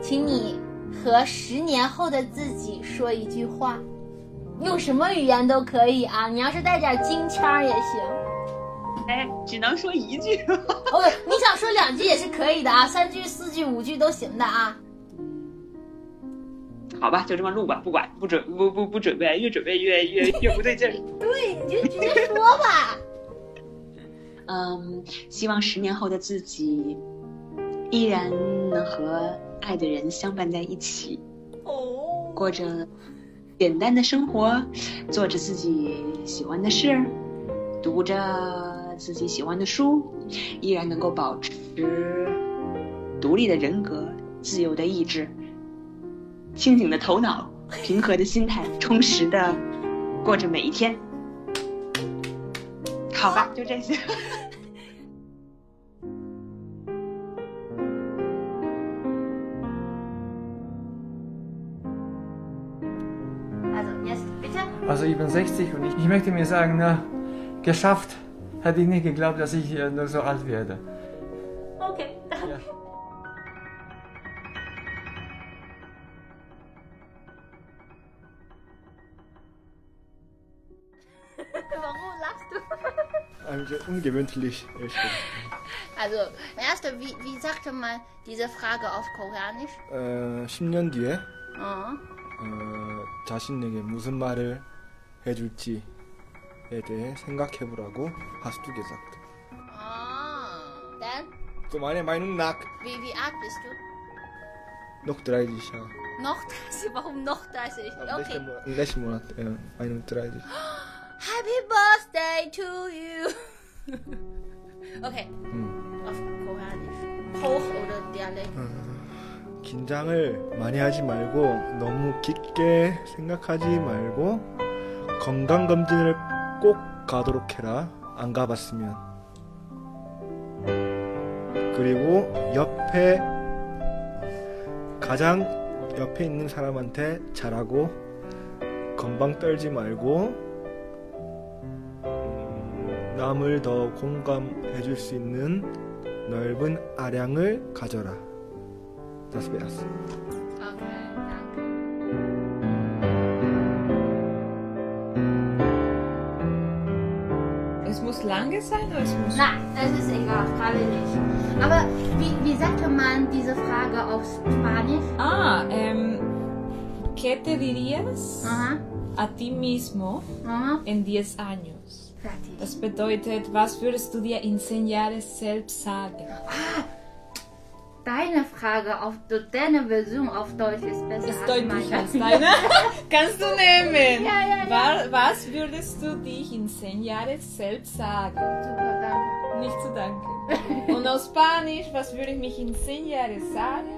请你和十年后的自己说一句话，用什么语言都可以啊，你要是带点京腔儿也行。哎，只能说一句。哦，你想说两句也是可以的啊，三句、四句、五句都行的啊。好吧，就这么录吧，不管不准不不不准备，越准备越越越不对劲儿。对，你就直接说吧。嗯，希望十年后的自己依然能和爱的人相伴在一起，哦，过着简单的生活，做着自己喜欢的事，读着自己喜欢的书，依然能够保持独立的人格、自由的意志、清醒的头脑、平和的心态，充实的过着每一天。好吧，就这些。Also ich bin 60 und ich, ich möchte mir sagen, na, geschafft. Hätte ich nicht geglaubt, dass ich äh, noch so alt werde. Okay. Ja. Warum lachst du? Eigentlich ungewöhnlich. echt. Also, erste, wie, wie sagte man diese Frage auf Koreanisch? 어, 10년 뒤에 Oh. 어, 자신에게 무슨 말을 해줄지에 대해 생각해보라고 hast du gesagt. Oh. Dann, Zu meiner Meinung nach wie, wie alt bist du? noch 30 Jahre. Noch 30? Warum noch 30? Am Okay. im letzten Monat äh, 31. Happy Birthday to you. okay, 음. auf Koreanisch. Hoch oder Dialekt? 긴장을 많이 하지 말고 너무 깊게 생각하지 말고 건강검진을 꼭 가도록 해라. 안 가봤으면. 그리고 옆에 가장 옆에 있는 사람한테 잘하고 건방 떨지 말고 음, 남을 더 공감해 줄 수 있는 넓은 아량을 가져라. Das wär's. Okay, danke. Es muss lange sein oder es muss. Nein, das ist egal, gerade nicht. Aber wie, wie sagte man diese Frage auf Spanisch? Ah, ähm. ¿Qué te dirías Aha, a ti mismo aha, en 10 años? fertig. Das bedeutet, was würdest du dir in 10 Jahren selbst sagen? Deine Frage auf deine Version auf Deutsch ist besser Ist als deutlich meine. als deine. Kannst du nehmen. Ja, ja, ja. Wa- Was würdest du dich in 10 Jahren selbst sagen? Super, danke. Nicht zu danken. Und auf Spanisch, was würde ich mich in 10 Jahren sagen?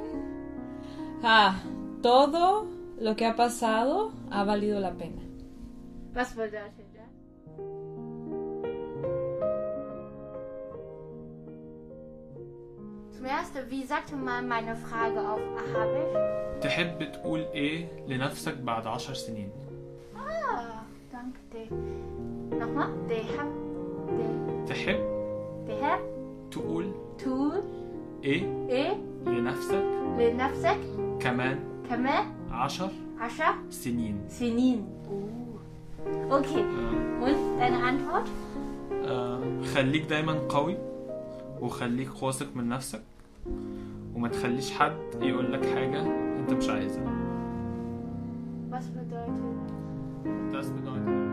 Ah, todo lo que ha pasado ha valido la pena. Was bedeutet das? Zuerst, wie sagte man meine Frage auf Arabisch? تحب تقول إيه لنفسك بعد عشر سنين Ah, danke dir. Nochmal? Der تحب der تقول tu إيه e لنفسك لنفسك كمان كمان عشر عشر سنين سنين. Oh. Okay. آه، Und deine Antwort? آه، خليك دايما قوي وخليك واثق من نفسك وما تخليش حد يقول لك حاجة انت مش عايزها Was bedeutet? Das bedeutet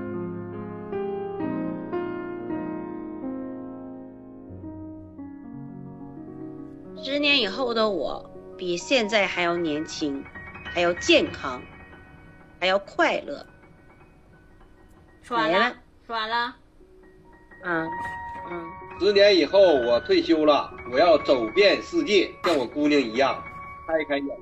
十年以后的我，比现在还要年轻，还要健康，还要快乐。说完了没了，说完了。嗯嗯， 十年以后我退休了，我要走遍世界，像我姑娘一样，开开眼界。